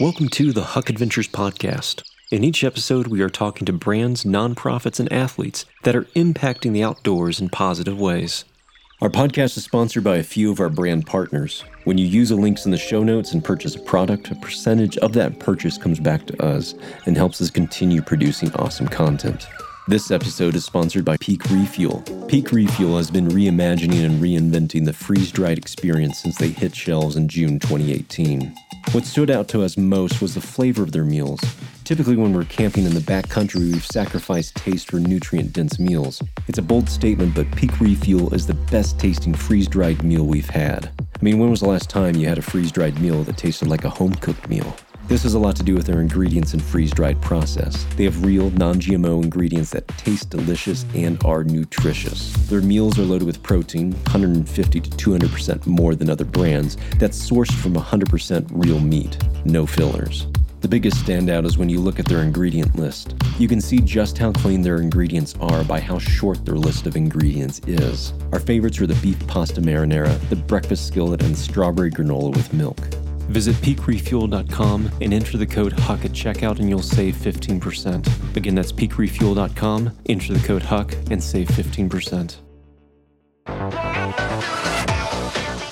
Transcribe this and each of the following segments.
Welcome to the Huck Adventures Podcast. In each episode, we are talking to brands, nonprofits, and athletes that are impacting the outdoors in positive ways. Our podcast is sponsored by a few of our brand partners. When you use the links in the show notes and purchase a product, a percentage of that purchase comes back to us and helps us continue producing awesome content. This episode is sponsored by Peak Refuel. Peak Refuel has been reimagining and reinventing the freeze dried experience since they hit shelves in June 2018. What stood out to us most was the flavor of their meals. Typically, when we're camping in the backcountry, we've sacrificed taste for nutrient dense meals. It's a bold statement, but Peak Refuel is the best tasting freeze dried meal we've had. I mean, when was the last time you had a freeze dried meal that tasted like a home cooked meal? This has a lot to do with their ingredients and freeze dried process. They have real, non GMO ingredients that taste delicious and are nutritious. Their meals are loaded with protein, 150 to 200% more than other brands, that's sourced from 100% real meat, no fillers. The biggest standout is when you look at their ingredient list. You can see just how clean their ingredients are by how short their list of ingredients is. Our favorites are the beef pasta marinara, the breakfast skillet, and strawberry granola with milk. Visit peakrefuel.com and enter the code HUCK at checkout and you'll save 15%. Again, that's peakrefuel.com, enter the code HUCK and save 15%.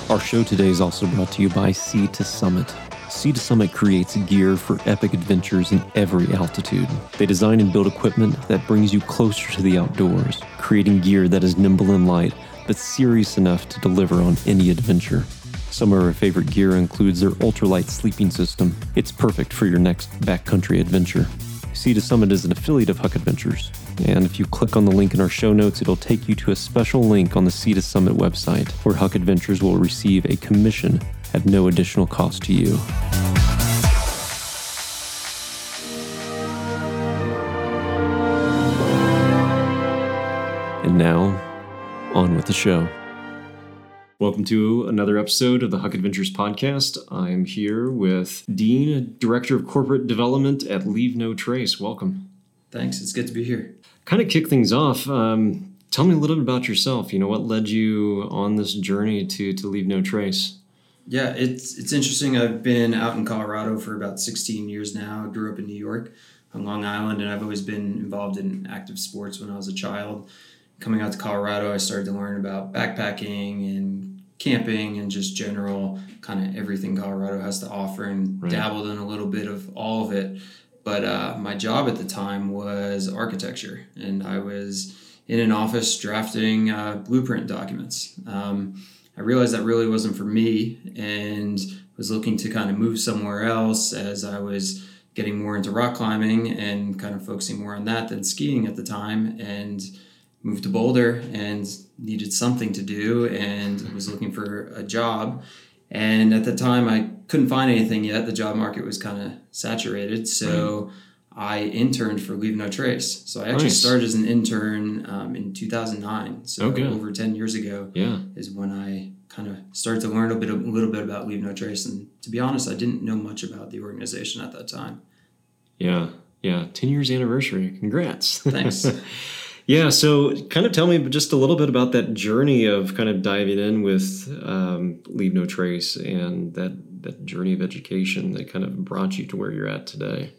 Our show today is also brought to you by Sea to Summit. Sea to Summit creates gear for epic adventures in every altitude. They design and build equipment that brings you closer to the outdoors, creating gear that is nimble and light, but serious enough to deliver on any adventure. Some of our favorite gear includes their ultralight sleeping system. It's perfect for your next backcountry adventure. Sea to Summit is an affiliate of Huck Adventures, and if you click on the link in our show notes, it'll take you to a special link on the Sea to Summit website where Huck Adventures will receive a commission at no additional cost to you. And now, on with the show. Welcome to another episode of the Huck Adventures podcast. I'm here with Dean, Director of Corporate Development at Leave No Trace. Welcome. Thanks. It's good to be here. Kind of kick things off. Um, tell me a little bit about yourself. You know, what led you on this journey to to Leave No Trace? Yeah, it's it's interesting. I've been out in Colorado for about 16 years now. I grew up in New York on Long Island, and I've always been involved in active sports when I was a child. Coming out to Colorado, I started to learn about backpacking and camping and just general kind of everything Colorado has to offer and Right. dabbled in a little bit of all of it. But uh, my job at the time was architecture, and I was in an office drafting uh, blueprint documents. Um, I realized that really wasn't for me and was looking to kind of move somewhere else as I was getting more into rock climbing and kind of focusing more on that than skiing at the time and moved to Boulder and needed something to do and was looking for a job and at the time I couldn't find anything yet the job market was kind of saturated so I interned for Leave No Trace so I actually Nice. started as an intern um, in 2009 so Okay. over 10 years ago Yeah. is when I kind of started to learn a bit, a little bit about Leave No Trace. And to be honest, I didn't know much about the organization at that time. Yeah. Yeah. 10 years anniversary. Congrats. Thanks. yeah. So, kind of tell me just a little bit about that journey of kind of diving in with um, Leave No Trace and that, that journey of education that kind of brought you to where you're at today.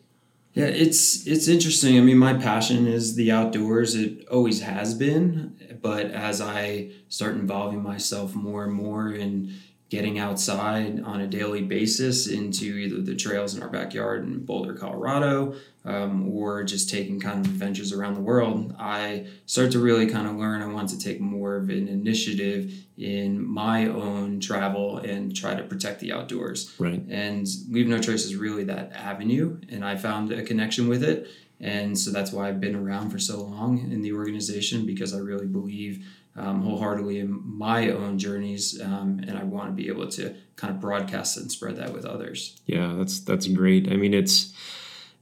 Yeah, it's it's interesting. I mean, my passion is the outdoors. It always has been, but as I start involving myself more and more in getting outside on a daily basis into either the trails in our backyard in Boulder, Colorado, um, or just taking kind of adventures around the world, I start to really kind of learn. I want to take more of an initiative in my own travel and try to protect the outdoors. Right. And Leave No Trace is really that avenue, and I found a connection with it. And so that's why I've been around for so long in the organization because I really believe um, wholeheartedly in my own journeys, um, and I want to be able to kind of broadcast and spread that with others. Yeah, that's that's great. I mean, it's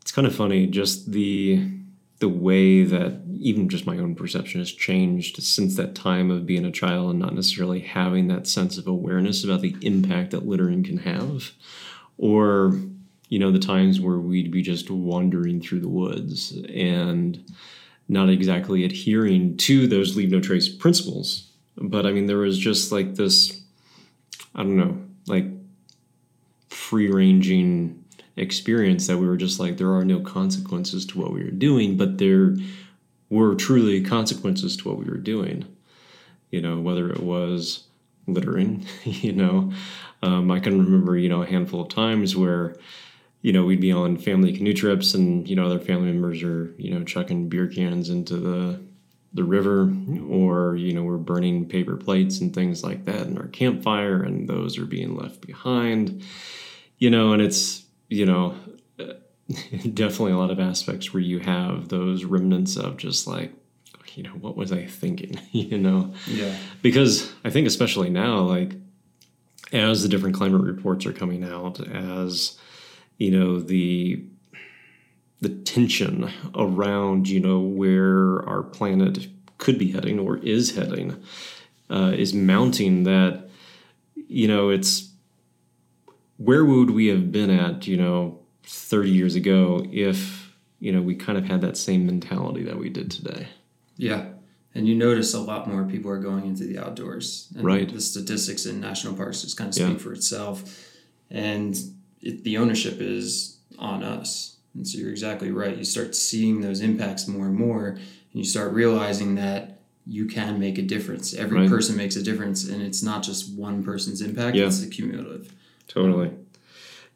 it's kind of funny just the the way that even just my own perception has changed since that time of being a child and not necessarily having that sense of awareness about the impact that littering can have or you know the times where we'd be just wandering through the woods and not exactly adhering to those leave no trace principles but i mean there was just like this i don't know like free ranging experience that we were just like there are no consequences to what we were doing, but there were truly consequences to what we were doing. You know, whether it was littering, you know, um, I can remember you know a handful of times where you know we'd be on family canoe trips and you know other family members are you know chucking beer cans into the the river or you know we're burning paper plates and things like that in our campfire and those are being left behind. You know and it's you know definitely a lot of aspects where you have those remnants of just like you know what was i thinking? You know? Yeah. because i think especially now like as the different climate reports are coming out as you know the the tension around you know where our planet could be heading or is heading uh, is mounting that you know it's where would we have been at you know 30 years ago if you know we kind of had that same mentality that we did today Yeah. And you notice a lot more people are going into the outdoors. And Right. The statistics in national parks just kind of Yeah. speak for itself. And it, the ownership is on us. And so you're exactly right. You start seeing those impacts more and more, and you start realizing that you can make a difference. Every Right. person makes a difference, and it's not just one person's impact, Yeah. it's cumulative. Totally.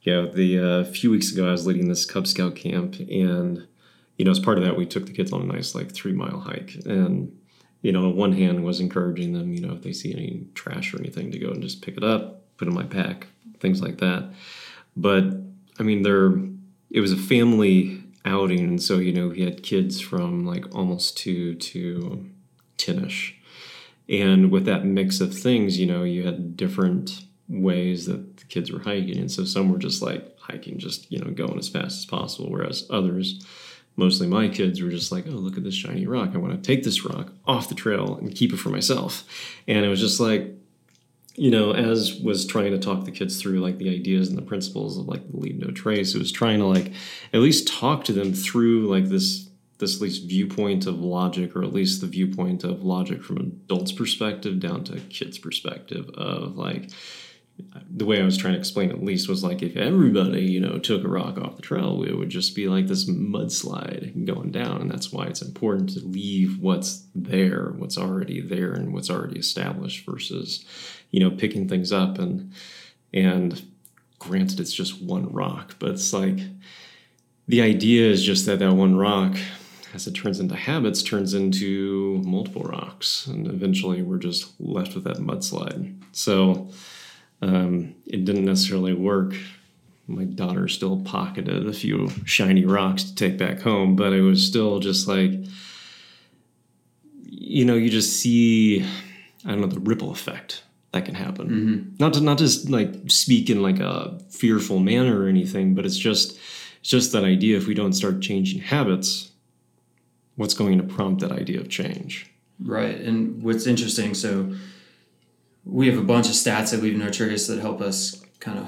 Yeah, the uh, few weeks ago I was leading this Cub Scout camp, and you know, as part of that, we took the kids on a nice like three mile hike, and you know, on one hand was encouraging them, you know, if they see any trash or anything, to go and just pick it up, put it in my pack, things like that. But I mean, there it was a family outing, and so you know, he had kids from like almost two to ten-ish, and with that mix of things, you know, you had different ways that the kids were hiking, and so some were just like hiking, just you know, going as fast as possible, whereas others mostly my kids were just like, oh, look at this shiny rock. I want to take this rock off the trail and keep it for myself. And it was just like, you know, as was trying to talk the kids through like the ideas and the principles of like the leave no trace, it was trying to like at least talk to them through like this this least viewpoint of logic or at least the viewpoint of logic from an adult's perspective down to a kid's perspective of like the way I was trying to explain at least was like if everybody, you know, took a rock off the trail, it would just be like this mudslide going down. And that's why it's important to leave what's there, what's already there and what's already established versus, you know, picking things up and and granted it's just one rock, but it's like the idea is just that that one rock as it turns into habits turns into multiple rocks and eventually we're just left with that mudslide. So um, it didn't necessarily work. My daughter still pocketed a few shiny rocks to take back home, but it was still just like, you know, you just see, I don't know, the ripple effect that can happen. Mm-hmm. Not to not just like speak in like a fearful manner or anything, but it's just it's just that idea. If we don't start changing habits, what's going to prompt that idea of change? Right. And what's interesting, so we have a bunch of stats that Leave No Trace that help us kind of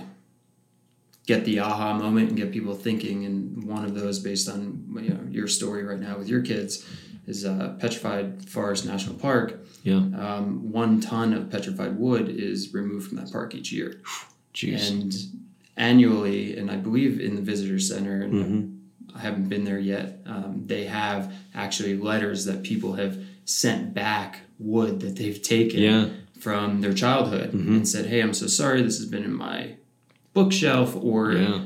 get the aha moment and get people thinking. And one of those, based on you know, your story right now with your kids, is uh, Petrified Forest National Park. Yeah. Um, one ton of petrified wood is removed from that park each year. Jeez. And annually, and I believe in the visitor center, and Mhm. I haven't been there yet. Um, they have actually letters that people have sent back wood that they've taken Yeah. from their childhood Mhm. and said, "Hey, I'm so sorry. This has been in my bookshelf or Yeah.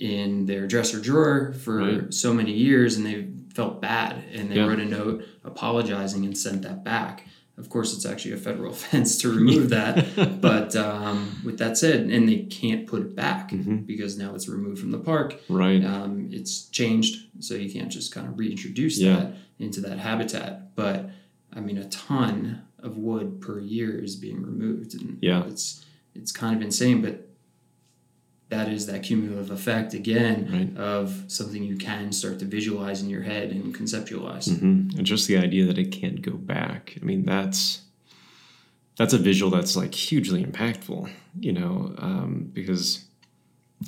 in their dresser drawer for Right. so many years, and they felt bad, and they Yeah. wrote a note apologizing and sent that back." Of course, it's actually a federal offense to remove that. But um, with that said, and they can't put it back Mhm. because now it's removed from the park. Right. Um, it's changed, so you can't just kind of reintroduce Yeah. that into that habitat. But I mean, a ton of wood per year is being removed, and Yeah. it's it's kind of insane. But that is that cumulative effect again Right. of something you can start to visualize in your head and conceptualize. hmm And just the idea that it can't go back. I mean, that's that's a visual that's like hugely impactful. You know, um, because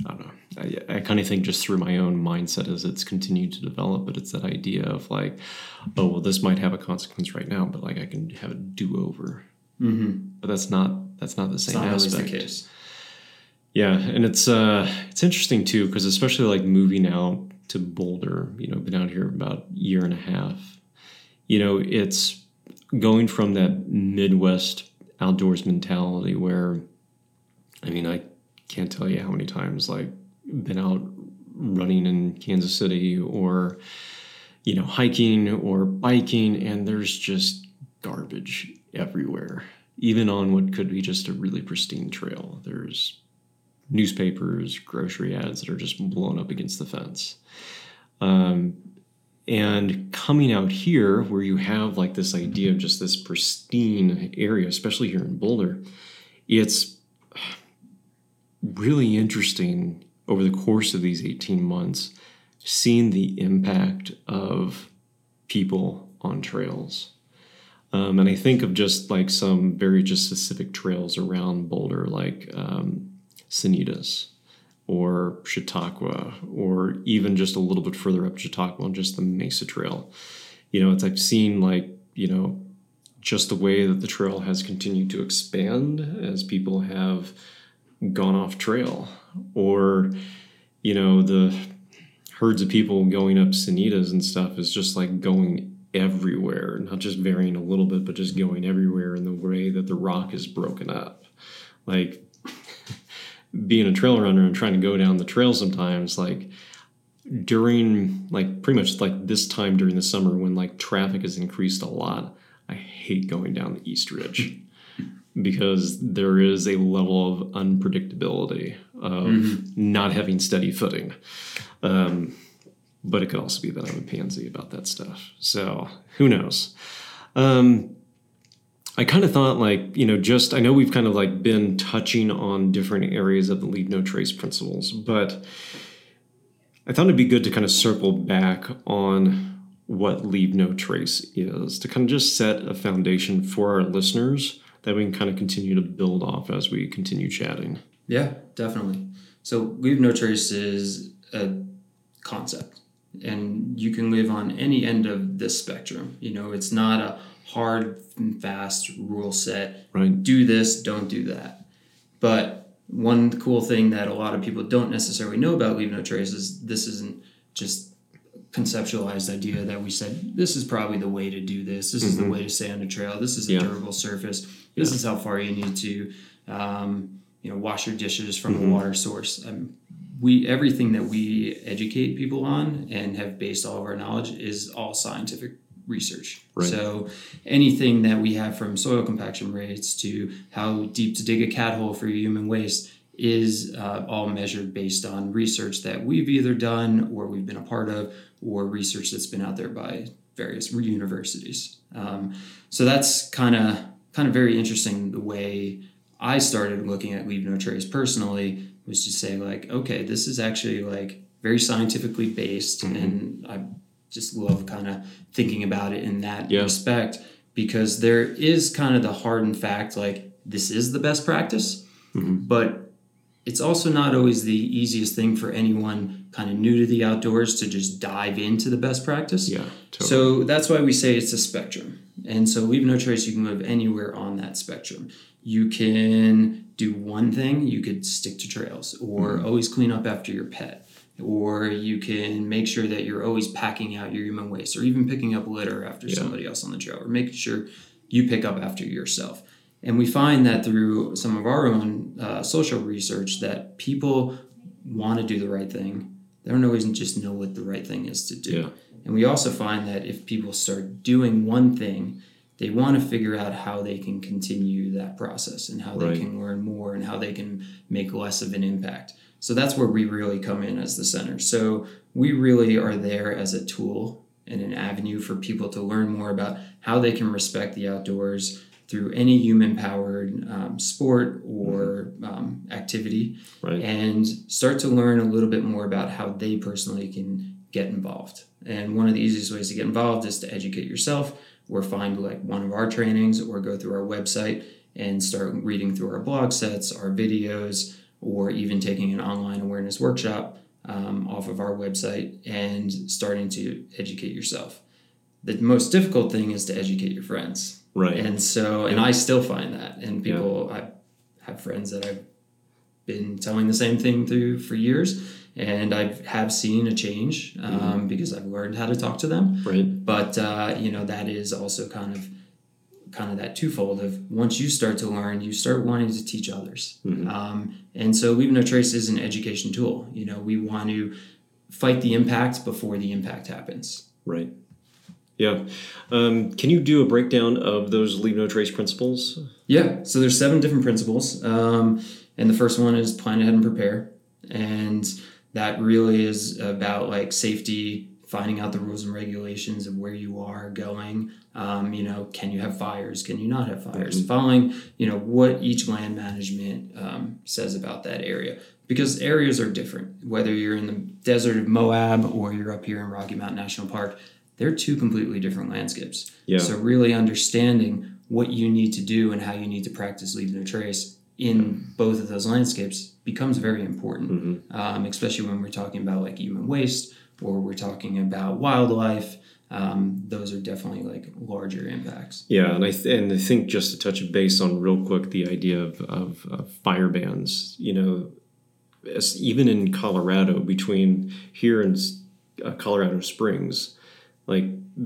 I don't know. I, I kind of think just through my own mindset as it's continued to develop, but it's that idea of like, oh well, this might have a consequence right now, but like I can have a do over. Mm-hmm. But that's not that's not the It's same not always the case. Yeah, and it's uh it's interesting too because especially like moving out to Boulder, you know, been out here about a year and a half. You know, it's going from that Midwest outdoors mentality where I mean, I can't tell you how many times like been out running in Kansas City or you know, hiking or biking and there's just garbage everywhere. Even on what could be just a really pristine trail. There's newspapers, grocery ads that are just blown up against the fence. Um, and coming out here, where you have like this idea of just this pristine area, especially here in Boulder, it's really interesting over the course of these 18 months seeing the impact of people on trails. Um, and I think of just like some very just specific trails around Boulder, like um, Sanitas or Chautauqua, or even just a little bit further up Chautauqua on just the Mesa Trail. You know, it's I've seen like, you know, just the way that the trail has continued to expand as people have gone off trail, or, you know, the herds of people going up Sanitas and stuff is just like going everywhere, not just varying a little bit, but just going everywhere in the way that the rock is broken up. Like being a trail runner and trying to go down the trail sometimes, like during like pretty much like this time during the summer when like traffic has increased a lot, I hate going down the East Ridge because there is a level of unpredictability of mm-hmm. not having steady footing. Um, but it could also be that I'm a pansy about that stuff. So who knows? Um, I kind of thought like, you know, just I know we've kind of like been touching on different areas of the leave no trace principles, but I thought it'd be good to kind of circle back on what leave no trace is to kind of just set a foundation for our listeners that we can kind of continue to build off as we continue chatting. Yeah, definitely. So leave no trace is a concept and you can live on any end of this spectrum. You know, it's not a hard and fast rule set. Right. Do this, don't do that. But one cool thing that a lot of people don't necessarily know about Leave No Trace is this isn't just conceptualized idea that we said this is probably the way to do this. This mm-hmm. is the mm-hmm. way to stay on a trail. This is a yeah. durable surface. This yeah. is how far you need to, um, you know, wash your dishes from mm-hmm. a water source. Um, we everything that we educate people on and have based all of our knowledge is all scientific research. Right. So anything that we have from soil compaction rates to how deep to dig a cat hole for human waste is uh, all measured based on research that we've either done or we've been a part of or research that's been out there by various universities. Um, so that's kind of kind of very interesting the way I started looking at leave no trace personally was to say like okay this is actually like very scientifically based mm-hmm. and I just love kind of thinking about it in that yeah. respect because there is kind of the hardened fact like this is the best practice mm-hmm. but it's also not always the easiest thing for anyone kind of new to the outdoors to just dive into the best practice yeah totally. so that's why we say it's a spectrum and so leave no trace you can live anywhere on that spectrum you can do one thing you could stick to trails or mm-hmm. always clean up after your pet or you can make sure that you're always packing out your human waste or even picking up litter after yeah. somebody else on the trail or making sure you pick up after yourself and we find that through some of our own uh, social research that people want to do the right thing they don't always just know what the right thing is to do yeah. and we also find that if people start doing one thing they want to figure out how they can continue that process and how right. they can learn more and how they can make less of an impact so that's where we really come in as the center. So we really are there as a tool and an avenue for people to learn more about how they can respect the outdoors through any human powered um, sport or um, activity right. and start to learn a little bit more about how they personally can get involved. And one of the easiest ways to get involved is to educate yourself or find like one of our trainings or go through our website and start reading through our blog sets, our videos, or even taking an online awareness workshop um, off of our website and starting to educate yourself. The most difficult thing is to educate your friends. Right. And so, and I still find that. And people, yeah. I have friends that I've been telling the same thing through for years, and I have seen a change um, Mm-hmm. because I've learned how to talk to them. Right. But uh, you know that is also kind of kind of that twofold of once you start to learn, you start wanting to teach others. Mhm. Um, and so Leave No Trace is an education tool. You know, we want to fight the impact before the impact happens. Right. Yeah. Um, can you do a breakdown of those leave no trace principles? Yeah. So there's seven different principles, um, and the first one is plan ahead and prepare, and that really is about like safety, finding out the rules and regulations of where you are going. Um, you know, can you have fires? Can you not have fires? Following, you know, what each land management um, says about that area. Because areas are different, whether you're in the desert of Moab or you're up here in Rocky Mountain National Park, they're two completely different landscapes. Yeah. So really understanding what you need to do and how you need to practice leave no trace in both of those landscapes becomes very important, Mm-hmm. um, especially when we're talking about like human waste or we're talking about wildlife. Um, those are definitely like larger impacts. Yeah, and I th- and I think just to touch base on real quick the idea of, of, of fire bans. You know, as, even in Colorado, between here and uh, Colorado Springs, like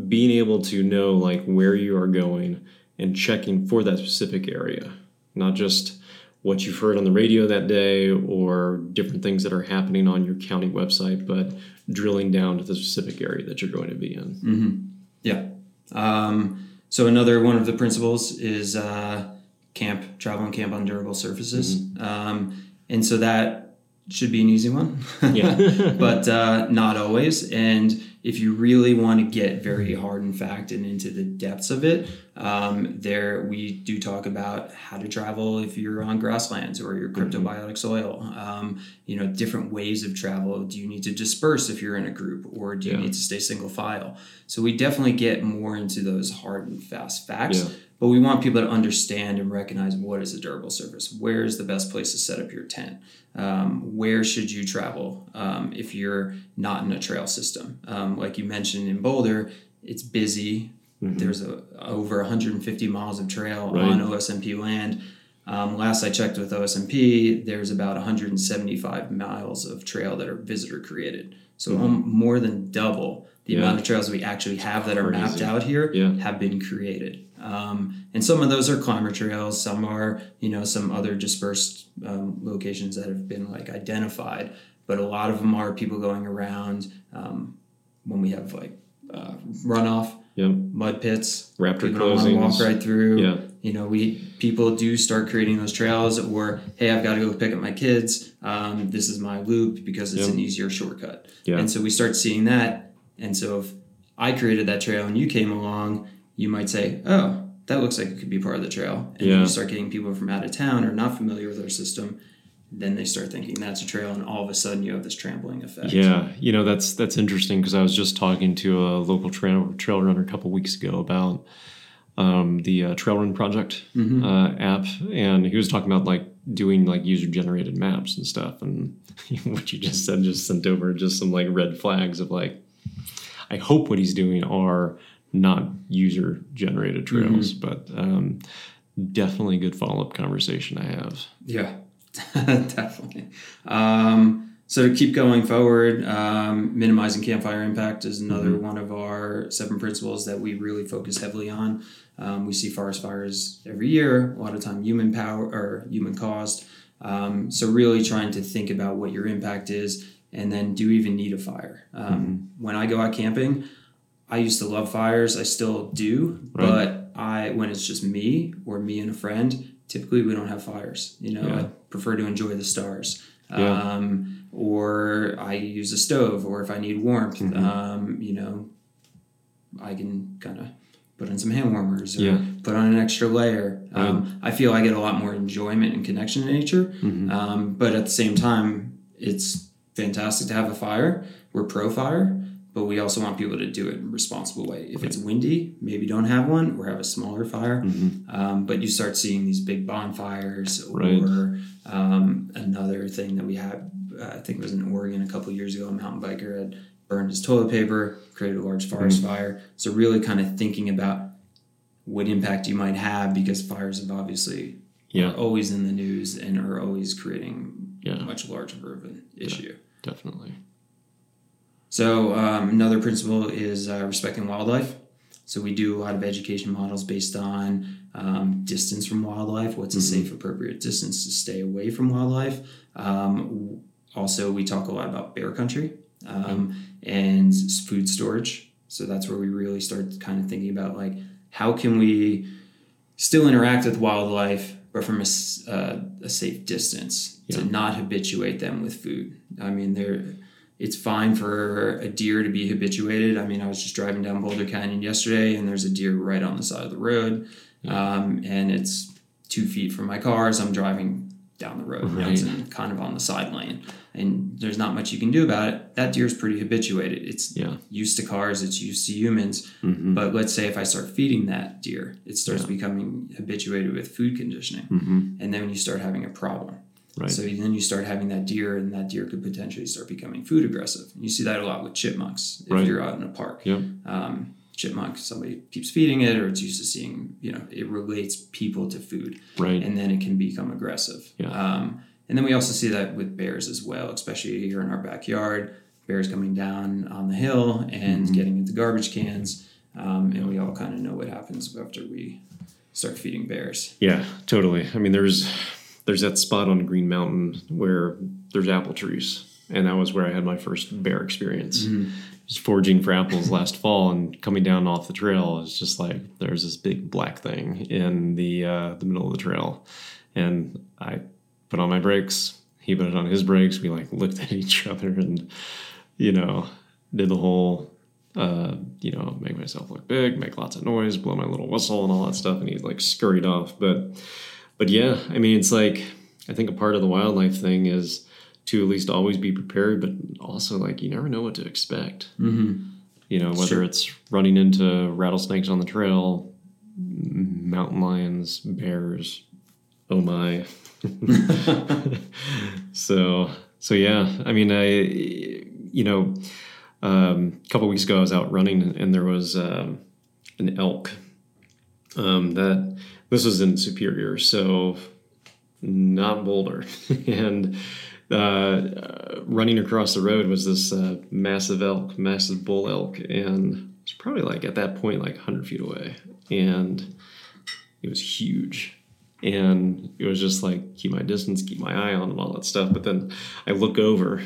being able to know like where you are going and checking for that specific area, not just what you've heard on the radio that day or different things that are happening on your county website, but drilling down to the specific area that you're going to be in. Mm-hmm. Yeah. Um, so another one of the principles is uh, camp, travel and camp on durable surfaces. Um, and so that should be an easy one. Yeah. but uh, not always. And if you really want to get very hard and fact and into the depths of it, um, there we do talk about how to travel if you're on grasslands or your cryptobiotic soil. Um, you know, different ways of travel. Do you need to disperse if you're in a group, or do you Yeah. need to stay single file? So we definitely get more into those hard and fast facts. Yeah. But we want people to understand and recognize what is a durable surface. Where is the best place to set up your tent? Um, where should you travel um, if you're not in a trail system? Um, like you mentioned in Boulder, it's busy. There's a, over 150 miles of trail Right. on OSMP land. Um, last I checked with OSMP, there's about 175 miles of trail that are visitor created. So um, more than double the Yeah. amount of trails we actually have that are mapped out here Yeah. have been created. Um, and some of those are climber trails, some are, you know, some other dispersed um, locations that have been like identified, but a lot of them are people going around um, when we have like uh, runoff, Yep. mud pits, Raptor people don't want to walk right through. Yeah. You know, we people do start creating those trails, or hey, I've got to go pick up my kids. Um, this is my loop because it's Yep. an easier shortcut. Yeah. And so we start seeing that. And so if I created that trail and you came along, you might say, oh, that looks like it could be part of the trail. And Yeah. you start getting people from out of town or not familiar with our system. Then they start thinking that's a trail, and all of a sudden you have this trampling effect. Yeah, you know that's that's interesting because I was just talking to a local trail trail runner a couple weeks ago about um, the uh, Trail Run Project Mm-hmm. uh, app, and he was talking about like doing like user generated maps and stuff, and what you just said just sent over just some like red flags of like, I hope what he's doing are not user generated trails, but um, definitely a good follow up conversation I have. Yeah, definitely. Um, so to keep going forward, um, minimizing campfire impact is another one of our seven principles that we really focus heavily on. Um, we see forest fires every year, a lot of time human power or human caused. Um, so really trying to think about what your impact is, and then do even need a fire? Um, When I go out camping, I used to love fires. I still do, Right. but I when it's just me or me and a friend, typically we don't have fires. You know, Yeah. I prefer to enjoy the stars. Yeah. Um, or I use a stove, or if I need warmth, Mm-hmm. um, you know, I can kind of put on some hand warmers or Yeah. put on an extra layer. Um, I feel I get a lot more enjoyment and connection to nature. Mm-hmm. Um, but at the same time, it's fantastic to have a fire. We're pro fire, but we also want people to do it in a responsible way. If it's windy, maybe don't have one or have a smaller fire. Mm-hmm. Um, but you start seeing these big bonfires or Right. um, another thing that we had, uh, I think it was in Oregon a couple years ago, a mountain biker had burned his toilet paper, created a large forest Mm-hmm. fire. So really kind of thinking about what impact you might have because fires have obviously Yeah. are always in the news and are always creating Yeah. much larger of an issue. Definitely. So um, another principle is uh, respecting wildlife. So we do a lot of education models based on um, distance from wildlife. What's a safe, appropriate distance to stay away from wildlife? Um, also, we talk a lot about bear country um, and food storage. So that's where we really start kind of thinking about like how can we still interact with wildlife, but from a, uh, a safe distance to not habituate them with food. I mean, they're it's fine for a deer to be habituated. I mean, I was just driving down Boulder Canyon yesterday, and there's a deer right on the side of the road, um, and it's two feet from my car as I'm driving down the road, Right. In- kind of on the side lane, and there's not much you can do about it. That deer's pretty habituated. It's Yeah. used to cars, it's used to humans. Mm-hmm. But let's say if I start feeding that deer, it starts Yeah. becoming habituated with food conditioning, Mm-hmm. and then you start having a problem. Right. So then you start having that deer, and that deer could potentially start becoming food aggressive. You see that a lot with chipmunks if Right. you're out in a park. Yep. Um, chipmunk, somebody keeps feeding it, or it's used to seeing, you know, it relates people to food, Right. and then it can become aggressive. Yeah. Um, and then we also see that with bears as well, especially here in our backyard. Bears coming down on the hill and Mm-hmm. getting into garbage cans, um, and we all kind of know what happens after we start feeding bears. Yeah, totally. I mean, there's there's that spot on Green Mountain where there's apple trees, and that was where I had my first bear experience. Just foraging for apples last fall, and coming down off the trail is just like there's this big black thing in the uh, the middle of the trail, and I put on my brakes. He put it on his brakes. We like looked at each other, and you know, did the whole uh, you know, make myself look big, make lots of noise, blow my little whistle and all that stuff. And he like scurried off. But, but yeah, I mean, it's like, I think a part of the wildlife thing is to at least always be prepared, but also like, you never know what to expect. Mm-hmm. You know, whether Sure. it's running into rattlesnakes on the trail, mountain lions, bears, oh my. so, so yeah, I mean, I, you know, um, a couple weeks ago I was out running and there was um, an elk um, that this was in Superior, so not Boulder, and uh, running across the road was this uh, massive elk, massive bull elk, and it's probably like at that point like 100 feet away, and it was huge. And it was just like keep my distance, keep my eye on, and all that stuff. But then I look over,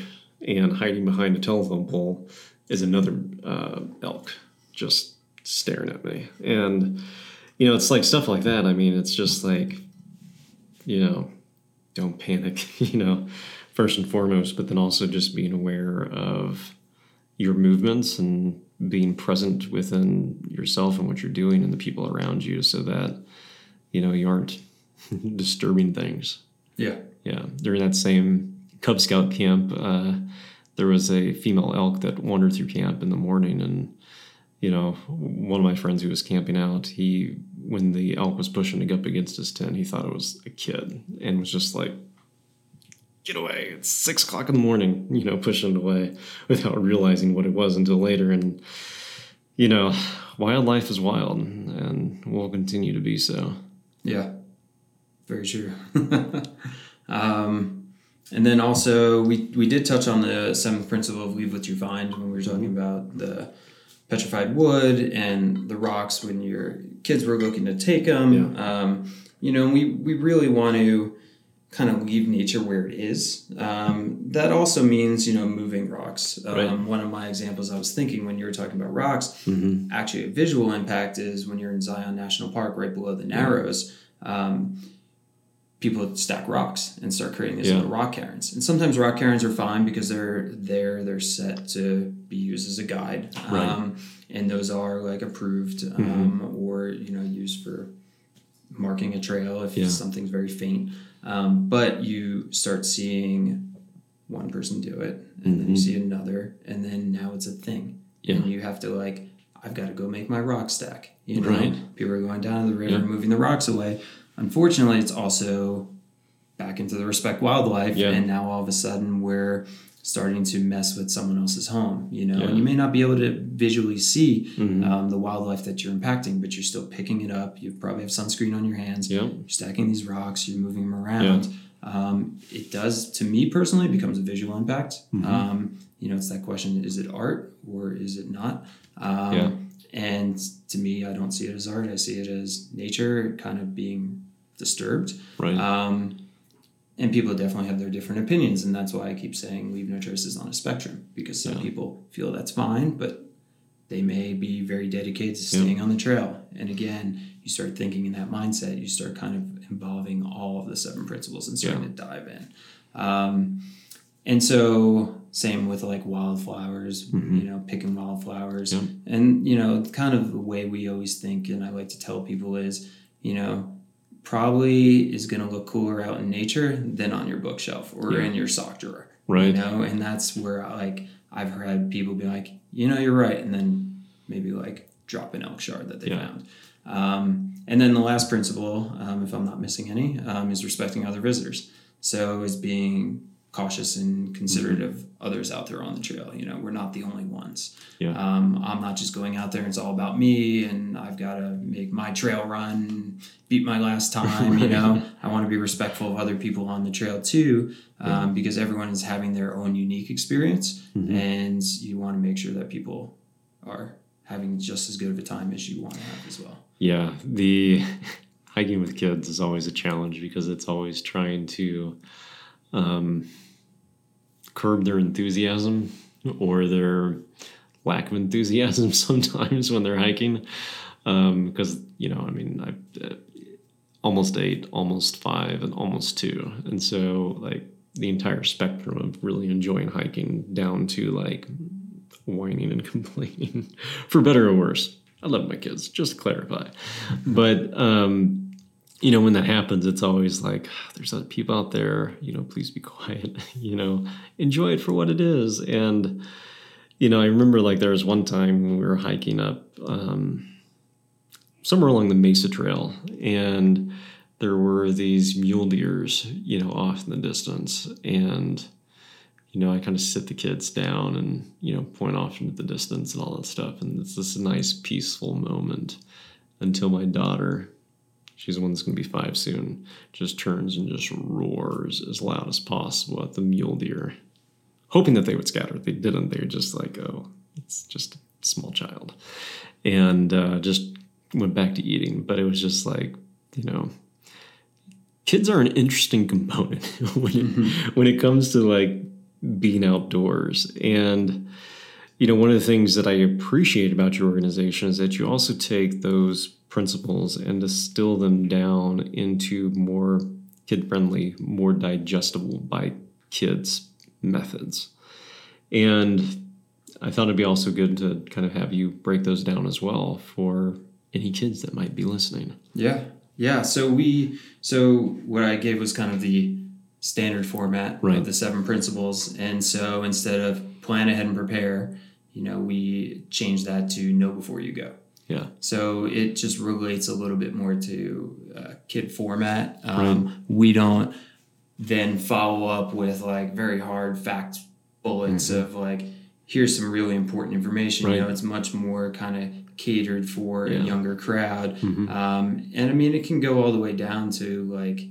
and hiding behind a telephone pole is another uh, elk, just staring at me. And you know, it's like stuff like that. I mean, it's just like, you know, don't panic. You know, first and foremost, but then also just being aware of your movements and being present within yourself and what you're doing and the people around you, so that you know you aren't disturbing things. Yeah. Yeah, during that same Cub Scout camp, uh, there was a female elk that wandered through camp in the morning, and you know, one of my friends who was camping out, he when the elk was pushing it up against his tent, he thought it was a kid and was just like, "Get away! It's six o'clock in the morning!" You know, pushing it away without realizing what it was until later, and you know, wildlife is wild, and will continue to be so. Yeah, very true. um, and then also, we, we did touch on the seventh principle of leave what you find when we were talking about the petrified wood and the rocks when your kids were looking to take them. Um, you know, we, we really want to kind of leave nature where it is. Um, that also means, you know, moving rocks. Um, Right. One of my examples I was thinking when you were talking about rocks, Mm-hmm. actually a visual impact is when you're in Zion National Park right below the Narrows. Um, people stack rocks and start creating these Yeah. little rock cairns. And sometimes rock cairns are fine because they're there, they're set to be used as a guide. Right. Um, and those are like approved um, or, you know, used for marking a trail if Yeah. something's very faint. Um, but you start seeing one person do it and then you see another and then now it's a thing. Yeah. And you have to like, I've got to go make my rock stack. You know, Right. people are going down to the river, moving the rocks away. Unfortunately, it's also back into the respect wildlife, Yeah. and now all of a sudden we're starting to mess with someone else's home. You know, Yeah. and you may not be able to visually see Mhm. um, the wildlife that you're impacting, but you're still picking it up. You probably have sunscreen on your hands. Yep. You're stacking these rocks. You're moving them around. um, it does to me personally becomes a visual impact. Mhm. Um, you know, it's that question: is it art or is it not? Um, Yeah. And to me, I don't see it as art. I see it as nature kind of being disturbed. Right. Um, and people definitely have their different opinions, and that's why I keep saying leave no trace is on a spectrum because some Yeah. people feel that's fine, but they may be very dedicated to Yeah. staying on the trail. And again, you start thinking in that mindset, you start kind of involving all of the seven principles and starting Yeah. to dive in. Um, and so, same with like wildflowers, Mhm. you know, picking wildflowers. Yeah. And, you know, kind of the way we always think, and I like to tell people is, you know, probably is going to look cooler out in nature than on your bookshelf or Yeah. in your sock drawer. right. You know, and that's where I, like I've heard people be like, you know, you're right, and then maybe like drop an elk shard that they Yeah. found. Um, and then the last principle, um, if I'm not missing any, um, is respecting other visitors. So is being cautious and considerate Mm-hmm. of others out there on the trail. You know, we're not the only ones. Yeah. Um, I'm not just going out there and it's all about me and I've got to make my trail run, beat my last time. You know, I want to be respectful of other people on the trail too, um, because everyone is having their own unique experience Mhm. and you want to make sure that people are having just as good of a time as you want to have as well. Yeah, the hiking with kids is always a challenge because it's always trying to um, curb their enthusiasm or their lack of enthusiasm sometimes when they're hiking. Because, you know, I mean, I uh, almost eight, almost five, and almost two. And so, like, the entire spectrum of really enjoying hiking down to like whining and complaining for better or worse. I love my kids, just clarify. But, um, you know, when that happens, it's always like, there's other people out there, you know, please be quiet, you know, enjoy it for what it is. And, you know, I remember like there was one time when we were hiking up um, somewhere along the Mesa Trail, and there were these mule deers, you know, off in the distance. And, you know, I kind of sit the kids down and, you know, point off into the distance and all that stuff. And it's this nice, peaceful moment until my daughter, she's the one that's going to be five soon, just turns and just roars as loud as possible at the mule deer, hoping that they would scatter. They didn't. They were just like, oh, it's just a small child. And uh, just went back to eating. But it was just like, you know, kids are an interesting component when it, when it comes to like being outdoors and you know one of the things that i appreciate about your organization is that you also take those principles and distill them down into more kid friendly more digestible by kids methods and i thought it'd be also good to kind of have you break those down as well for any kids that might be listening Yeah. Yeah. So we so what I gave was kind of the standard format Right. of the seven principles. And so instead of plan ahead and prepare, you know, we changed that to know before you go. Yeah So it just relates a little bit more to uh, kid format. Um, We don't then follow up with like very hard fact bullets of like, here's some really important information. You Mm-hmm. Know, it's much more kind of catered for Yeah. a younger crowd. Mhm. Um, and I mean, it can go all the way down to like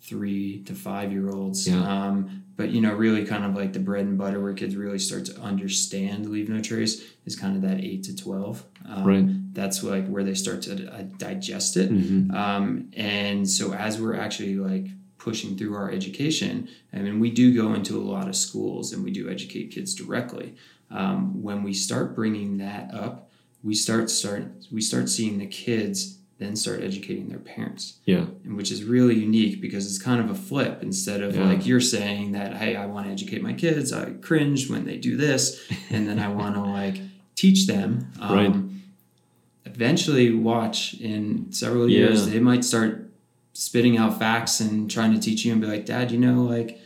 three to five year olds. Yeah. Um, but you know, really kind of like the bread and butter where kids really start to understand leave no trace is kind of that eight to 12. Um, Right. That's like where they start to uh, digest it. Mhm. Um, and so as we're actually like pushing through our education, I mean, we do go into a lot of schools and we do educate kids directly. Um, when we start bringing that up, we start start we start seeing the kids then start educating their parents, yeah and which is really unique because it's kind of a flip. Instead of Yeah. like you're saying that, hey, I want to educate my kids, I cringe when they do this, and then I want to like teach them. Um, Right. Eventually, watch in several years, Yeah. they might start spitting out facts and trying to teach you and be like, Dad, you know, like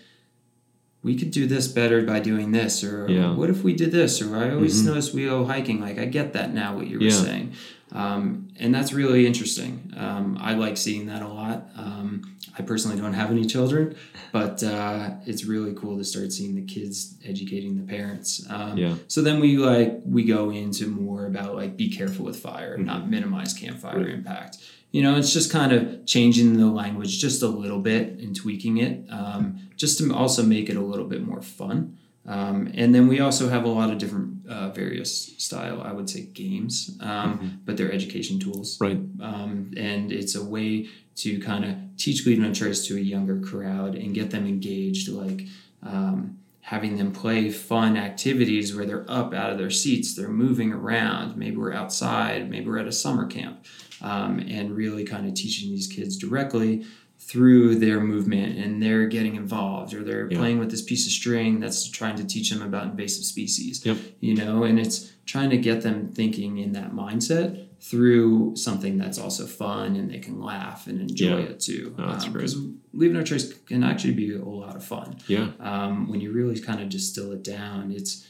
we could do this better by doing this, or Yeah. what if we did this, or I always Mhm. notice we go hiking. Like I get that now, what you were Yeah. saying. Um, and that's really interesting. Um, I like seeing that a lot. Um, I personally don't have any children, but uh, it's really cool to start seeing the kids educating the parents. Um, Yeah. So then we like we go into more about like be careful with fire and not minimize campfire Right. impact. You know, it's just kind of changing the language just a little bit and tweaking it, um, just to also make it a little bit more fun. Um, and then we also have a lot of different uh, various style, I would say, games, um, but they're education tools Right. um, and it's a way to kind of teach No Trace to a younger crowd and get them engaged, like um, having them play fun activities where they're up out of their seats, they're moving around. Maybe we're outside, maybe we're at a summer camp, um, and really kind of teaching these kids directly through their movement and they're getting involved or they're Yeah. playing with this piece of string that's trying to teach them about invasive species Yep. you know and it's trying to get them thinking in that mindset through something that's also fun and they can laugh and enjoy Yeah. it too Oh, that's great. because leave no trace can actually be a whole lot of fun Yeah. um, when you really kind of distill it down it's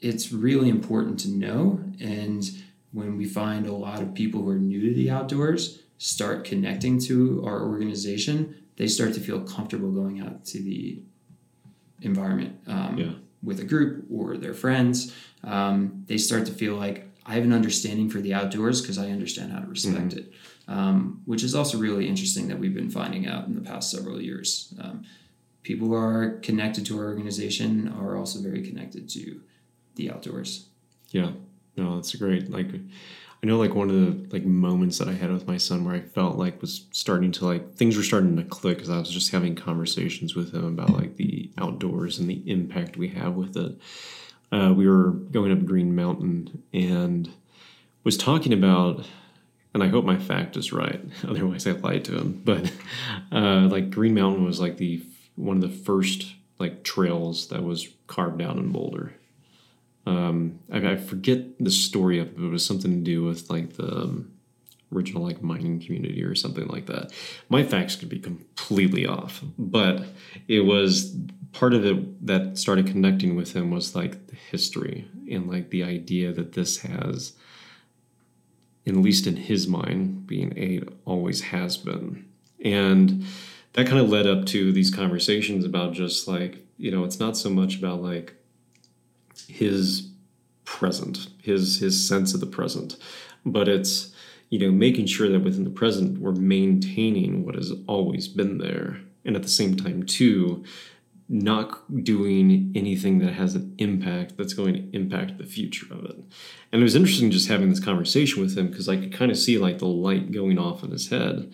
it's really important to know and when we find a lot of people who are new to the outdoors start connecting to our organization they start to feel comfortable going out to the environment um, Yeah. with a group or their friends um, they start to feel like i have an understanding for the outdoors because i understand how to respect it um, which is also really interesting that we've been finding out in the past several years um, people who are connected to our organization are also very connected to the outdoors Yeah. No, that's great. Like I know like one of the like moments that I had with my son where I felt like was starting to like things were starting to click because I was just having conversations with him about like the outdoors and the impact we have with it. Uh, we were going up Green Mountain and was talking about and I hope my fact is right. Otherwise, I lied to him. But uh, like Green Mountain was like the one of the first like trails that was carved out in Boulder. Um, I, I forget the story of it. It was something to do with like the um, original like mining community or something like that. My facts could be completely off, but it was part of it that started connecting with him was like the history and like the idea that this has at least in his mind, being a always has been. And that kind of led up to these conversations about just like, you know, it's not so much about like his present, his his sense of the present, but it's, you know, making sure that within the present we're maintaining what has always been there. And at the same time too, not doing anything that has an impact that's going to impact the future of it. And it was interesting just having this conversation with him because I could kind of see like the light going off in his head.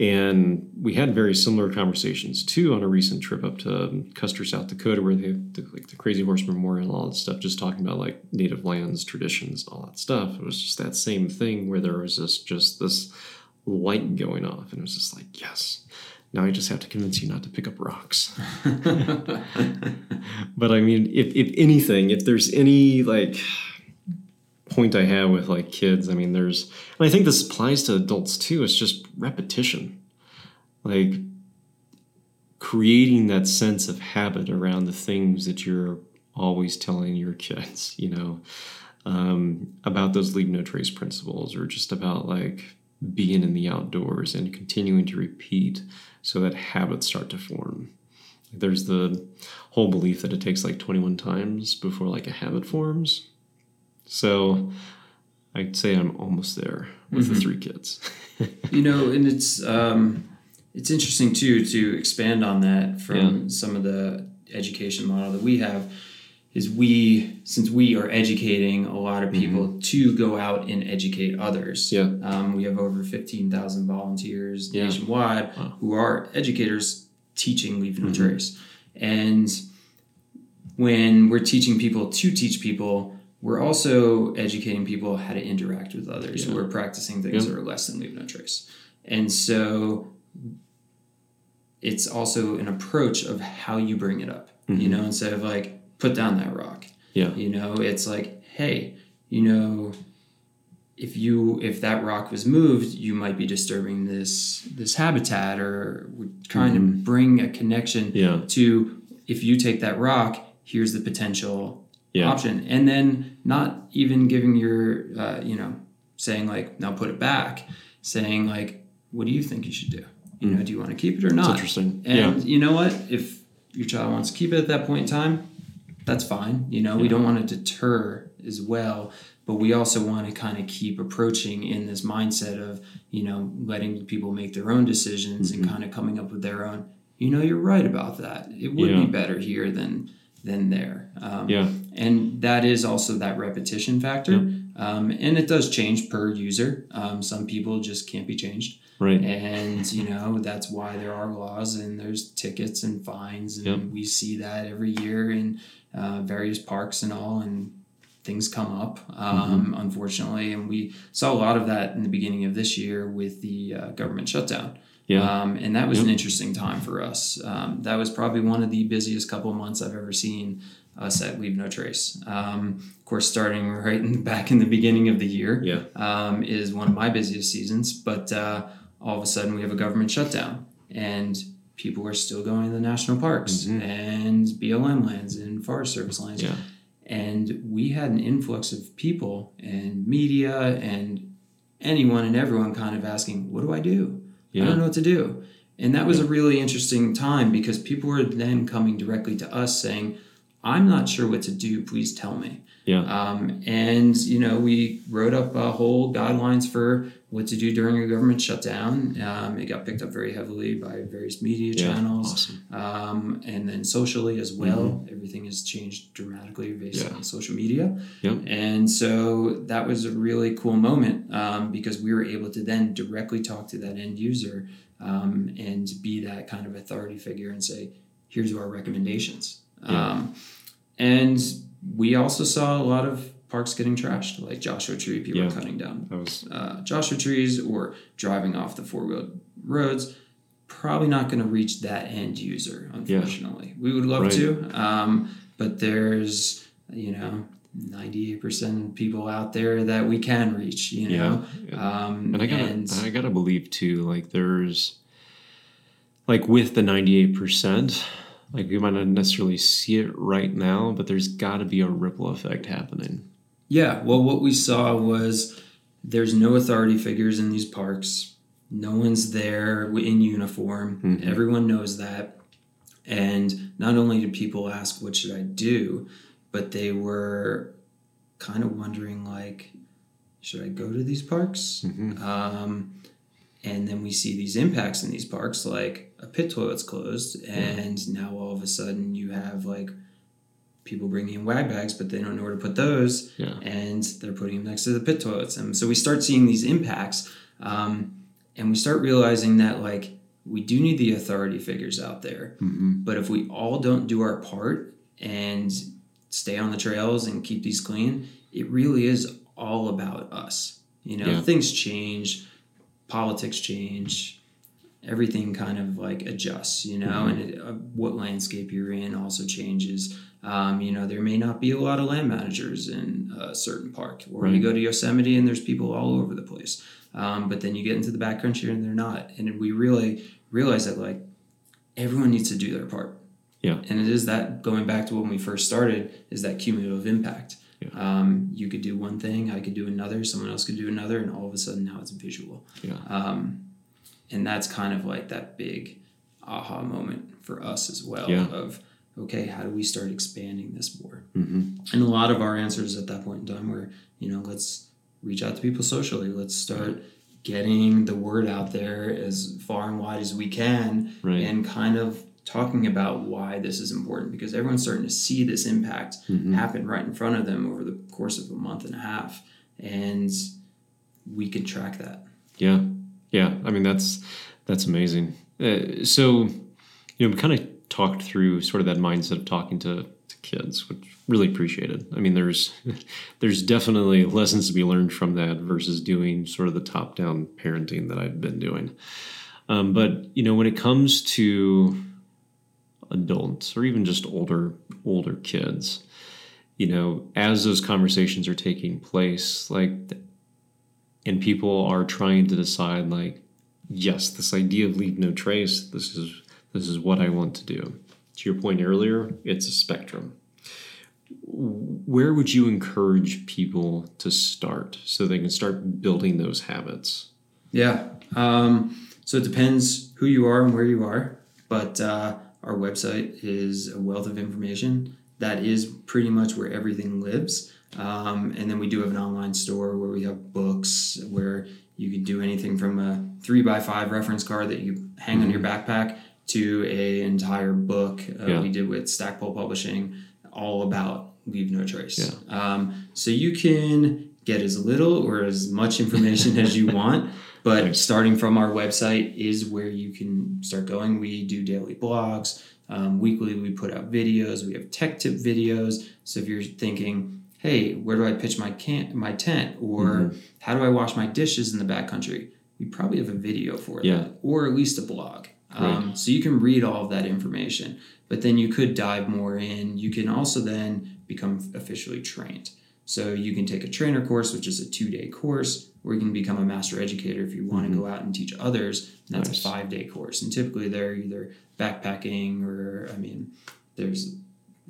And we had very similar conversations too on a recent trip up to um, Custer, South Dakota, where they have the, like the Crazy Horse Memorial and all that stuff, just talking about like native lands, traditions, all that stuff. It was just that same thing where there was this just this light going off, and it was just like, yes, now I just have to convince you not to pick up rocks. but I mean, if, if anything, if there's any like point I have with like kids, I mean, there's, and I think this applies to adults too, it's just repetition. Like creating that sense of habit around the things that you're always telling your kids, you know, um, about those leave no trace principles or just about like being in the outdoors and continuing to repeat so that habits start to form. There's the whole belief that it takes like 21 times before like a habit forms. So I'd say I'm almost there with the three kids. you know and it's um, it's interesting too to expand on that from Yeah. some of the education model that we have is we since we are educating a lot of people to go out and educate others Yeah. um, we have over 15000 volunteers Yeah. nationwide Wow. who are educators teaching leave no trace and when we're teaching people to teach people we're also educating people how to interact with others Yeah. are practicing things Yeah. that are less than leave no trace and so it's also an approach of how you bring it up you mm-hmm. know instead of like put down that rock yeah. you know it's like hey you know if you if that rock was moved you might be disturbing this this habitat or we're trying to mm-hmm. bring a connection Yeah. to if you take that rock here's the potential Yeah. option and then not even giving your uh, you know saying like now put it back saying like what do you think you should do you know do you want to keep it or not interesting. and Yeah. you know what if your child wants to keep it at that point in time that's fine you know we don't want to deter as well but we also want to kind of keep approaching in this mindset of you know letting people make their own decisions Mm-hmm. and kind of coming up with their own you know you're right about that it would Yeah. be better here than than there um, Yeah. And that is also that repetition factor um, and it does change per user um, some people just can't be changed Right. and you know that's why there are laws and there's tickets and fines and Yep. we see that every year in uh, various parks and all and things come up um, Mm-hmm. unfortunately and we saw a lot of that in the beginning of this year with the uh, government shutdown Yeah. um, and that was Yep. an interesting time for us um, that was probably one of the busiest couple of months i've ever seen us at leave no trace um, of course starting right in, back in the beginning of the year yeah. um, is one of my busiest seasons. But uh, all of a sudden, we have a government shutdown, and people are still going to the national parks Mhm. and BLM lands and Forest Service lands. Yeah. And we had an influx of people and media and anyone and everyone kind of asking, What do I do? I don't know what to do. And that was a really interesting time because people were then coming directly to us saying, I'm not sure what to do. Please tell me. Yeah. Um, and you know, we wrote up a whole guidelines for what to do during a government shutdown. Um, it got picked up very heavily by various media Yeah. channels, Awesome. um, and then socially as well. Everything has changed dramatically based Mm-hmm. Yeah. on social media. Yep. And so that was a really cool moment um, because we were able to then directly talk to that end user um, and be that kind of authority figure and say, here's our recommendations. Yeah. Um, and we also saw a lot of parks getting trashed, like Joshua Tree, people Yeah. cutting down was uh, Joshua trees or driving off the four wheeled roads. Probably not going to reach that end user, unfortunately. We would love Right. to, um, but there's, you know, 98% of people out there that we can reach, you know? yeah. Um, And I gotta, and- I gotta believe too. Like there's, like with the ninety-eight percent, like we might not necessarily see it right now, but there's got to be a ripple effect happening. Yeah, well, what we saw was there's no authority figures in these parks. No one's there in uniform. Mhm. Everyone knows that. And not only did people ask, What should I do? but they were kind of wondering, like, should I go to these parks? Mhm. Um, and then we see these impacts in these parks, like a pit toilet's closed, and now all of a sudden you have like people bringing in wag bags, but they don't know where to put those Yeah. and they're putting them next to the pit toilets. And so we start seeing these impacts, um, and we start realizing that like we do need the authority figures out there, Mm-hmm. but if we all don't do our part and stay on the trails and keep these clean, it really is all about us. You know, Yeah. things change, politics change, everything kind of like adjusts, you know, Mhm. and it, uh, what landscape you're in also changes. Um, you know, there may not be a lot of land managers in a certain park, or you go to Yosemite and there's people all over the place. Um, but then you get into the backcountry and they're not. And we really realize that like everyone needs to do their part. Yeah. And it is that going back to when we first started is that cumulative impact. Yeah. Um, you could do one thing, I could do another, someone else could do another, and all of a sudden now it's visual. Yeah. Um, and that's kind of like that big aha moment for us as well Yeah. of okay, how do we start expanding this more? Mm-hmm. And a lot of our answers at that point in time were, you know, let's reach out to people socially. Let's start getting the word out there as far and wide as we can Right. and kind of talking about why this is important because everyone's starting to see this impact Mhm. happen right in front of them over the course of a month and a half. And we can track that. Yeah, yeah. I mean, that's that's amazing. Uh, so, you know, we kind of talked through sort of that mindset of talking to, to kids, which really appreciated. I mean, there's there's definitely lessons to be learned from that versus doing sort of the top down parenting that I've been doing. Um, but you know, when it comes to adults or even just older older kids, you know, as those conversations are taking place, like and people are trying to decide like yes this idea of leave no trace this is this is what i want to do to your point earlier it's a spectrum where would you encourage people to start so they can start building those habits? Yeah. Um, so it depends who you are and where you are, but uh, our website is a wealth of information. That is pretty much where everything lives. Um, and then we do have an online store where we have books where you can do anything from a three by five reference card that you hang mm-hmm. on your mm-hmm. backpack to a entire book uh, yeah. we did with Stackpole Publishing, all about Leave No Trace. Yeah. Um, so you can get as little or as much information as you want. But nice. starting from our website is where you can start going. We do daily blogs. Um, weekly, we put out videos. We have tech tip videos. So if you're thinking, hey, where do I pitch my can my tent, or mm-hmm. how do I wash my dishes in the backcountry? We probably have a video for yeah. that, or at least a blog. Um, so you can read all of that information, but then you could dive more in. You can also then become officially trained. So you can take a trainer course, which is a two day course, or you can become a master educator if you want mm-hmm. to go out and teach others. And that's nice. a five day course. And typically they're either backpacking or, I mean, there's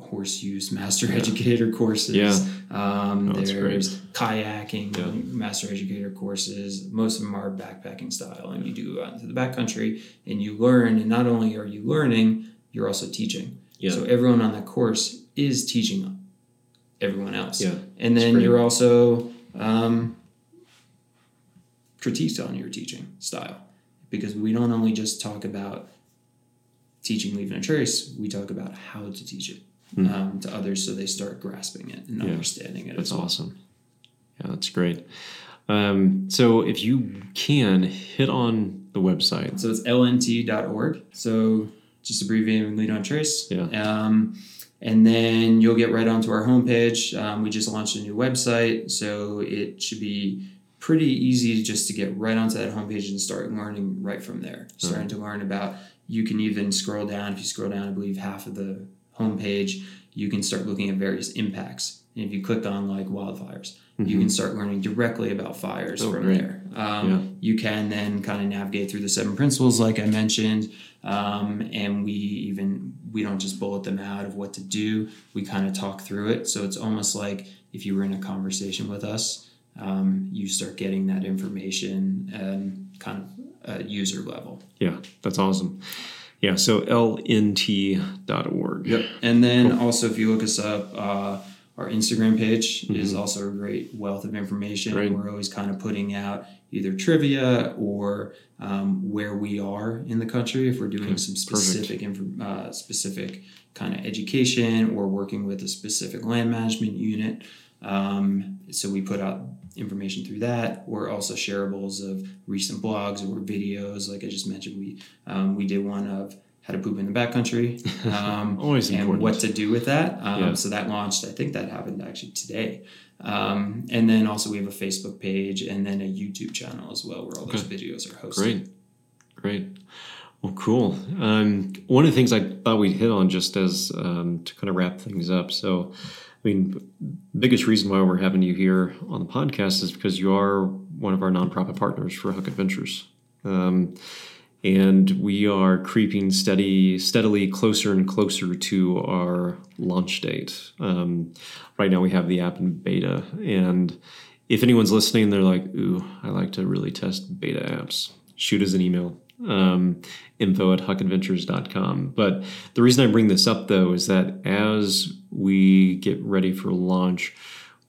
horse use master yeah. educator courses. Yeah. Um, oh, there's kayaking yeah. master educator courses. Most of them are backpacking style. And you do go out into the backcountry and you learn. And not only are you learning, you're also teaching. Yeah. So everyone on that course is teaching everyone else. Yeah. And then you're also um, critiqued on your teaching style because we don't only just talk about teaching leaving a trace, we talk about how to teach it mm. um, to others so they start grasping it and yeah. understanding it. That's well. awesome. Yeah, that's great. Um, so if you can hit on the website. So it's lnt.org. So just abbreviating leave no trace. Yeah. Um, and then you'll get right onto our homepage. Um, we just launched a new website, so it should be pretty easy just to get right onto that homepage and start learning right from there. Starting to learn about. You can even scroll down. If you scroll down, I believe half of the homepage, you can start looking at various impacts. And if you click on like wildfires, mm-hmm. you can start learning directly about fires oh, from great. there. Um, yeah. You can then kind of navigate through the seven principles, like I mentioned, um, and we even we don't just bullet them out of what to do. We kind of talk through it. So it's almost like if you were in a conversation with us, um, you start getting that information and kind of a user level. Yeah, that's awesome. Yeah, so lnt.org. Yep. And then cool. also, if you look us up, uh, our Instagram page mm-hmm. is also a great wealth of information. We're always kind of putting out either trivia or um, where we are in the country if we're doing okay. some specific inf- uh, specific kind of education or working with a specific land management unit. Um, so we put out information through that, or also shareables of recent blogs or videos. Like I just mentioned, we um, we did one of how to poop in the backcountry, um, always and important. what to do with that. Um, yeah. So that launched. I think that happened actually today. Um, and then also we have a Facebook page and then a YouTube channel as well, where all those videos are hosted. Great, great. Well, cool. Um, one of the things I thought we'd hit on just as um, to kind of wrap things up. So I mean, biggest reason why we're having you here on the podcast is because you are one of our nonprofit partners for Huck Adventures. Um, and we are creeping steady, steadily closer and closer to our launch date. Um, right now, we have the app in beta, and if anyone's listening, they're like, "Ooh, I like to really test beta apps." Shoot us an email um, info at huckadventures.com. But the reason I bring this up though is that as we get ready for launch,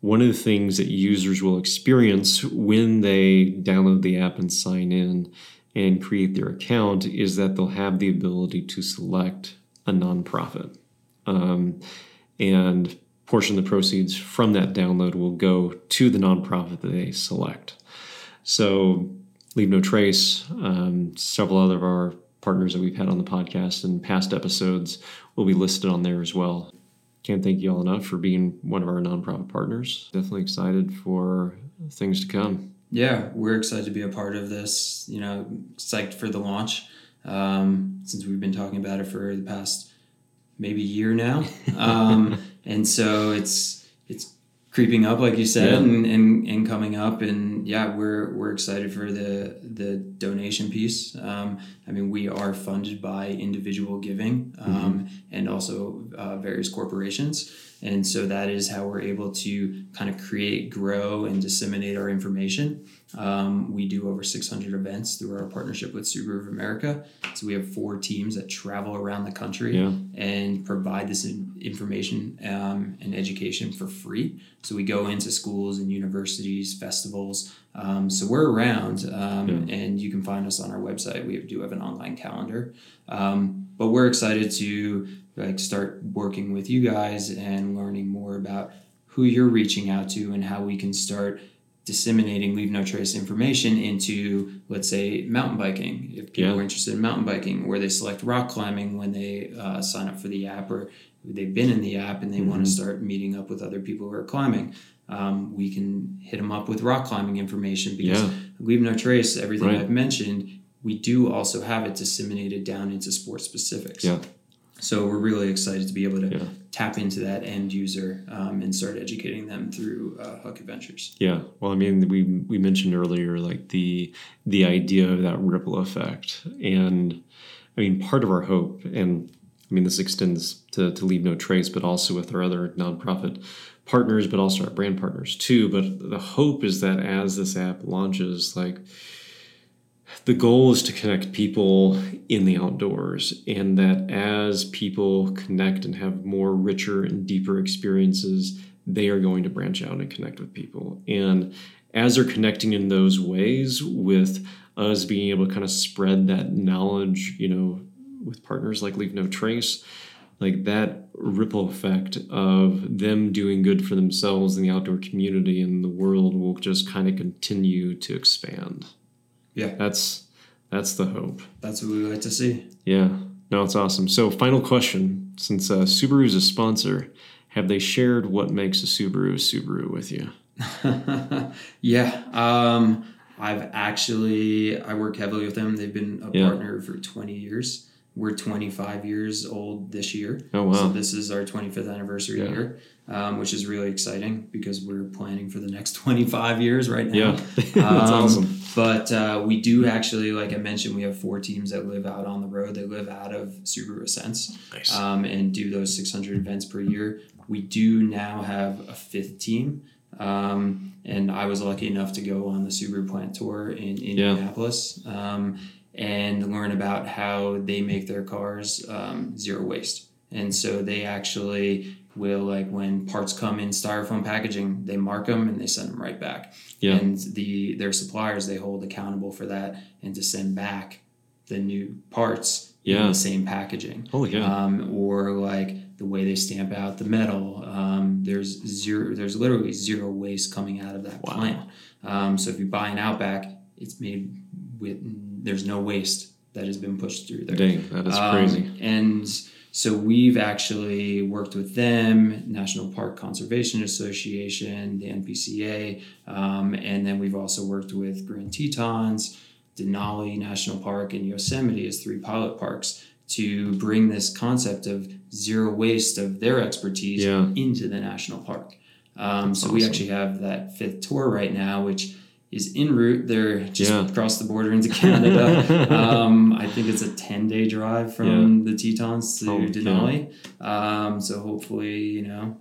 one of the things that users will experience when they download the app and sign in and create their account is that they'll have the ability to select a nonprofit. Um, and portion of the proceeds from that download will go to the nonprofit that they select. So Leave No Trace, um, several other of our partners that we've had on the podcast and past episodes will be listed on there as well. Can't thank you all enough for being one of our nonprofit partners. Definitely excited for things to come. Yeah, we're excited to be a part of this. You know, psyched for the launch um, since we've been talking about it for the past maybe year now. Um, and so it's it's creeping up, like you said, yeah. and, and, and coming up. And yeah, we're we're excited for the the donation piece. Um, I mean, we are funded by individual giving um, mm-hmm. and also uh, various corporations. And so that is how we're able to kind of create, grow, and disseminate our information. Um, we do over 600 events through our partnership with Subaru of America. So we have four teams that travel around the country Yeah. and provide this information um, and education for free. So we go into schools and universities, festivals. Um, so we're around, um, and you can find us on our website. We do have an online calendar, um, but we're excited to like start working with you guys and learning more about who you're reaching out to and how we can start disseminating leave no trace information into let's say mountain biking if people Yeah. are interested in mountain biking or they select rock climbing when they uh, sign up for the app or they've been in the app and they want to start meeting up with other people who are climbing um, we can hit them up with rock climbing information because Yeah. leave no trace everything Right. i've mentioned we do also have it disseminated down into sport specifics Yeah. so we're really excited to be able to Yeah. tap into that end user um, and start educating them through uh, Huck Adventures. Yeah. Well, I mean, we we mentioned earlier like the the idea of that ripple effect, and I mean, part of our hope, and I mean, this extends to to leave no trace, but also with our other nonprofit partners, but also our brand partners too. But the hope is that as this app launches, like the goal is to connect people in the outdoors and that as people connect and have more richer and deeper experiences they are going to branch out and connect with people. And as they're connecting in those ways with us being able to kind of spread that knowledge you know with partners like leave no trace like that ripple effect of them doing good for themselves in the outdoor community and the world will just kind of continue to expand Yeah, that's that's the hope. that's what we like to see. Yeah. No, it's awesome. So, final question: Since uh, Subaru is a sponsor, have they shared what makes a Subaru a Subaru with you? yeah, um, I've actually I work heavily with them. They've been a Yeah. partner for 20 years. We're 25 years old this year. Oh, wow. So this is our 25th anniversary Yeah. year, um, which is really exciting because we're planning for the next 25 years right now. Yeah, that's Um, awesome. But uh, we do actually, like I mentioned, we have four teams that live out on the road. They live out of Subaru Ascents Nice. um, and do those 600 events per year. We do now have a fifth team. Um, and I was lucky enough to go on the Subaru plant tour in Indianapolis um, and learn about how they make their cars um, zero waste. And so they actually will, like, when parts come in styrofoam packaging, they mark them and they send them right back Yeah. and the their suppliers they hold accountable for that and to send back the new parts in Yeah. the same packaging Holy yeah. um, or like the way they stamp out the metal um, there's zero there's literally zero waste coming out of that Wow. plant um, so if you buy an outback it's made with there's no waste that has been pushed through there Dang, that is um, crazy. And so we've actually worked with them, National Park Conservation Association, the NPCA, um, and then we've also worked with Grand Tetons, Denali National Park, and Yosemite as three pilot parks to bring this concept of zero waste of their expertise Yeah. into the national park. Um, so we actually have that fifth tour right now, which is en route. They're just Yeah. across the border into Canada. um, I think it's a 10 day drive from the Tetons to Oh, yeah. Denali. Um, so hopefully, you know,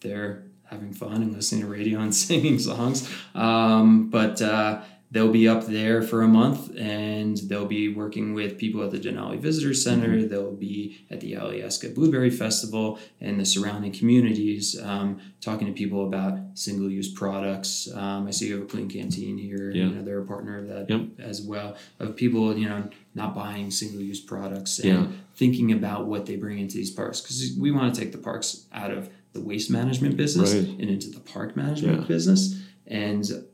they're having fun and listening to radio and singing songs. Um, but uh, they'll be up there for a month and they'll be working with people at the Denali Visitor Center. Mm-hmm. They'll be at the Alyeska Blueberry Festival and the surrounding communities, um, talking to people about single use products. Um, I see you have a Klean Kanteen here. Yeah. You know, they're a partner of that Yep. as well. Of people, you know, not buying single use products and Yeah. thinking about what they bring into these parks. Because we want to take the parks out of the waste management business Right. and into the park management Yeah. business. And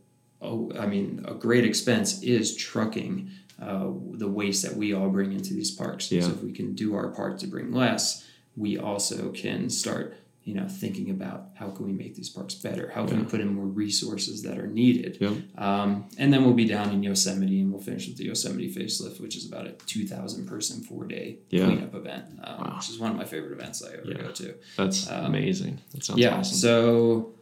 oh, I mean, a great expense is trucking uh, the waste that we all bring into these parks. Yeah. So if we can do our part to bring less, we also can start, you know, thinking about how can we make these parks better? How can we put in more resources that are needed? Yep. Um, and then we'll be down in Yosemite, and we'll finish with the Yosemite facelift, which is about a two thousand person four day Yeah. cleanup event, um, Wow. which is one of my favorite events I ever Yeah. go to. That's um, amazing. That sounds yeah, awesome. so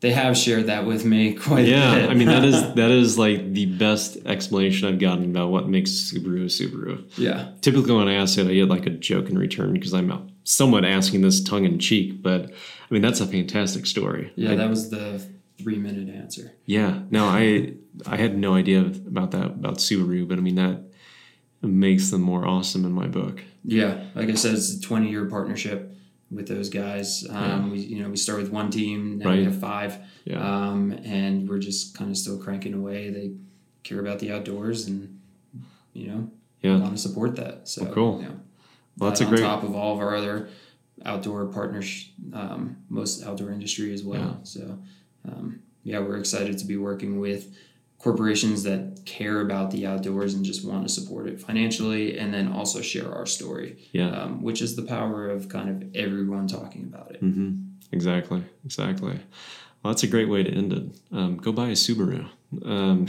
they have shared that with me quite a yeah, bit. I mean that is that is like the best explanation I've gotten about what makes Subaru a Subaru. yeah, Typically, when I ask it, I get like a joke in return because I'm somewhat asking this tongue in cheek, but I mean that's a fantastic story. Yeah, I, that was the three minute answer. Yeah, no, I I had no idea about that about Subaru, but I mean that makes them more awesome in my book. Yeah, like I said, it's a twenty year partnership with those guys. Um, yeah. We you know we start with one team, now right. we have five, yeah. um, and we're just kind of still cranking away. They care about the outdoors, and you know, yeah. want to support that. So well, cool. Yeah. Well, that's a great. On top of all of our other outdoor partners, um, most outdoor industry as well. Yeah. So, um, yeah, we're excited to be working with corporations that care about the outdoors and just want to support it financially and then also share our story yeah. um, which is the power of kind of everyone talking about it. Mm-hmm. exactly. Exactly. Well that's a great way to end it. Um, go buy a subaru. Um,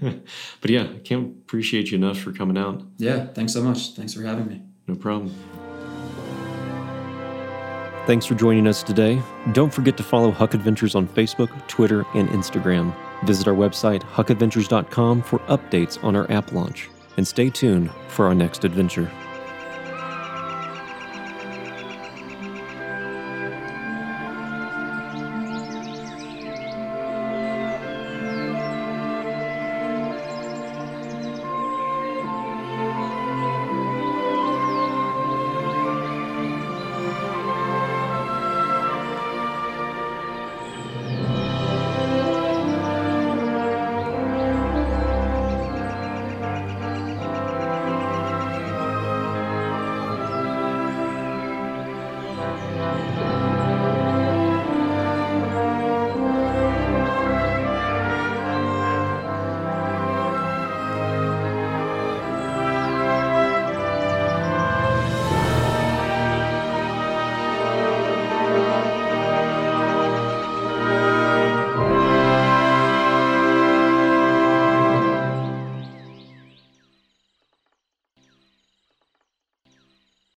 but yeah i can't appreciate you enough for coming out. Yeah thanks so much. Thanks for having me. No problem. Thanks for joining us today. Don't forget to follow Huck Adventures on Facebook, Twitter, and Instagram. Visit our website, huckadventures.com, for updates on our app launch. And stay tuned for our next adventure.